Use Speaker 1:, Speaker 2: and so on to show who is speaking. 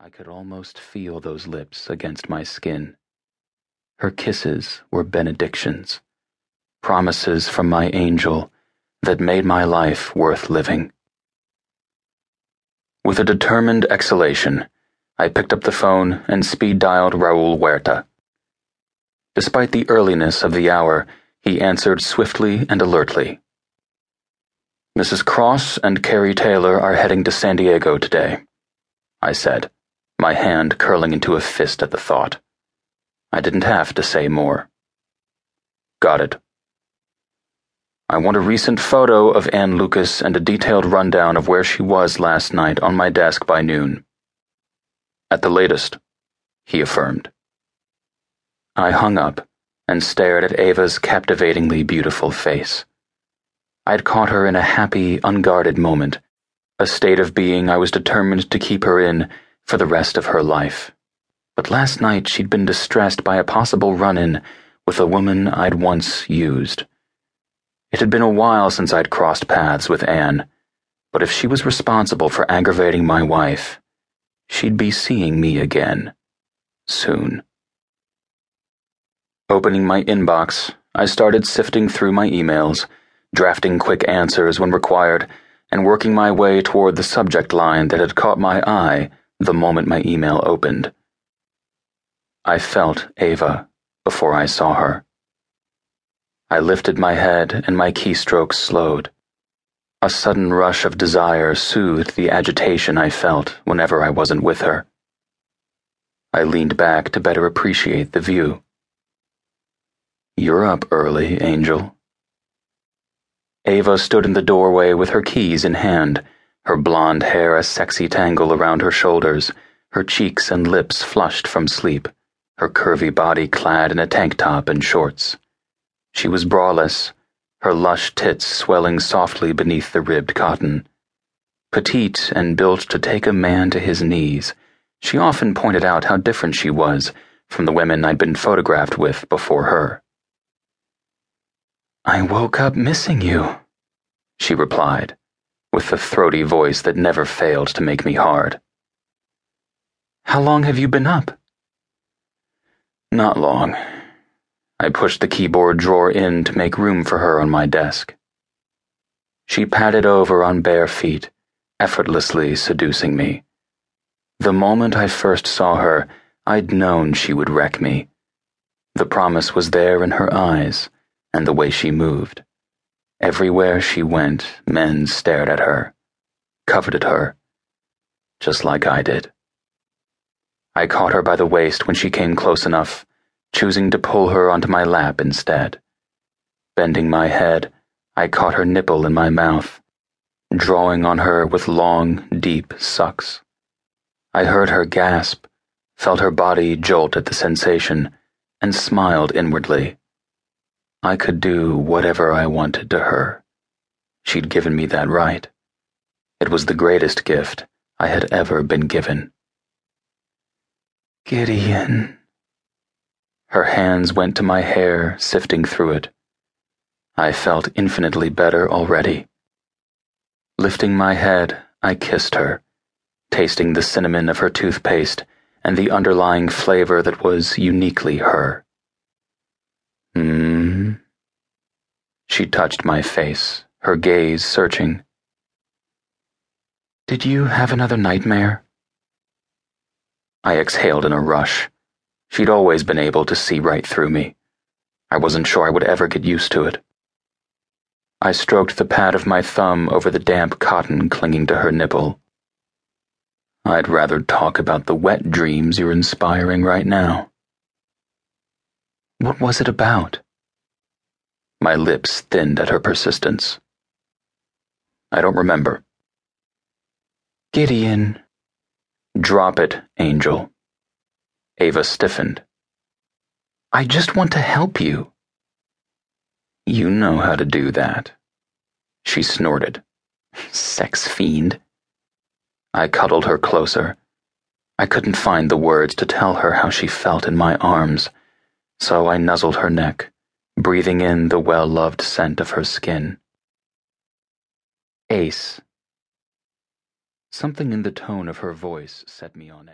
Speaker 1: I could almost feel those lips against my skin. Her kisses were benedictions, promises from my angel that made my life worth living. With a determined exhalation, I picked up the phone and speed dialed Raul Huerta. Despite the earliness of the hour, he answered swiftly and alertly. Mrs. Cross and Cary Taylor are heading to San Diego today, I said, my hand curling into a fist at the thought. I didn't have to say more. Got it. I want a recent photo of Anne Lucas and a detailed rundown of where she was last night on my desk by noon. At the latest, he affirmed. I hung up and stared at Eva's captivatingly beautiful face. I'd caught her in a happy, unguarded moment, a state of being I was determined to keep her in for the rest of her life. But last night she'd been distressed by a possible run in with a woman I'd once used. It had been a while since I'd crossed paths with Anne, but if she was responsible for aggravating my wife, she'd be seeing me again. Soon. Opening my inbox, I started sifting through my emails drafting quick answers when required, and working my way toward the subject line that had caught my eye the moment my email opened. I felt Eva before I saw her. I lifted my head and my keystrokes slowed. A sudden rush of desire soothed the agitation I felt whenever I wasn't with her. I leaned back to better appreciate the view. You're up early, Angel. Eva stood in the doorway with her keys in hand, her blonde hair a sexy tangle around her shoulders, her cheeks and lips flushed from sleep, her curvy body clad in a tank top and shorts. She was braless, her lush tits swelling softly beneath the ribbed cotton. Petite and built to take a man to his knees, she often pointed out how different she was from the women I'd been photographed with before her. I woke up missing you, she replied, with the throaty voice that never failed to make me hard. How long have you been up? Not long. I pushed the keyboard drawer in to make room for her on my desk. She padded over on bare feet, effortlessly seducing me. The moment I first saw her, I'd known she would wreck me. The promise was there in her eyes and the way she moved. Everywhere she went, men stared at her, coveted her, just like I did. I caught her by the waist when she came close enough, choosing to pull her onto my lap instead. Bending my head, I caught her nipple in my mouth, drawing on her with long, deep sucks. I heard her gasp, felt her body jolt at the sensation, and smiled inwardly. I could do whatever I wanted to her. She'd given me that right. It was the greatest gift I had ever been given. Gideon. Her hands went to my hair, sifting through it. I felt infinitely better already. Lifting my head, I kissed her, tasting the cinnamon of her toothpaste and the underlying flavor that was uniquely her. Hmm. She touched my face, her gaze searching. Did you have another nightmare? I exhaled in a rush. She'd always been able to see right through me. I wasn't sure I would ever get used to it. I stroked the pad of my thumb over the damp cotton clinging to her nipple. I'd rather talk about the wet dreams you're inspiring right now. What was it about? My lips thinned at her persistence. I don't remember. Gideon. Drop it, Angel. Eva stiffened. I just want to help you. You know how to do that. She snorted. Sex fiend. I cuddled her closer. I couldn't find the words to tell her how she felt in my arms so I nuzzled her neck, breathing in the well loved scent of her skin. Ace. Something in the tone of her voice set me on edge.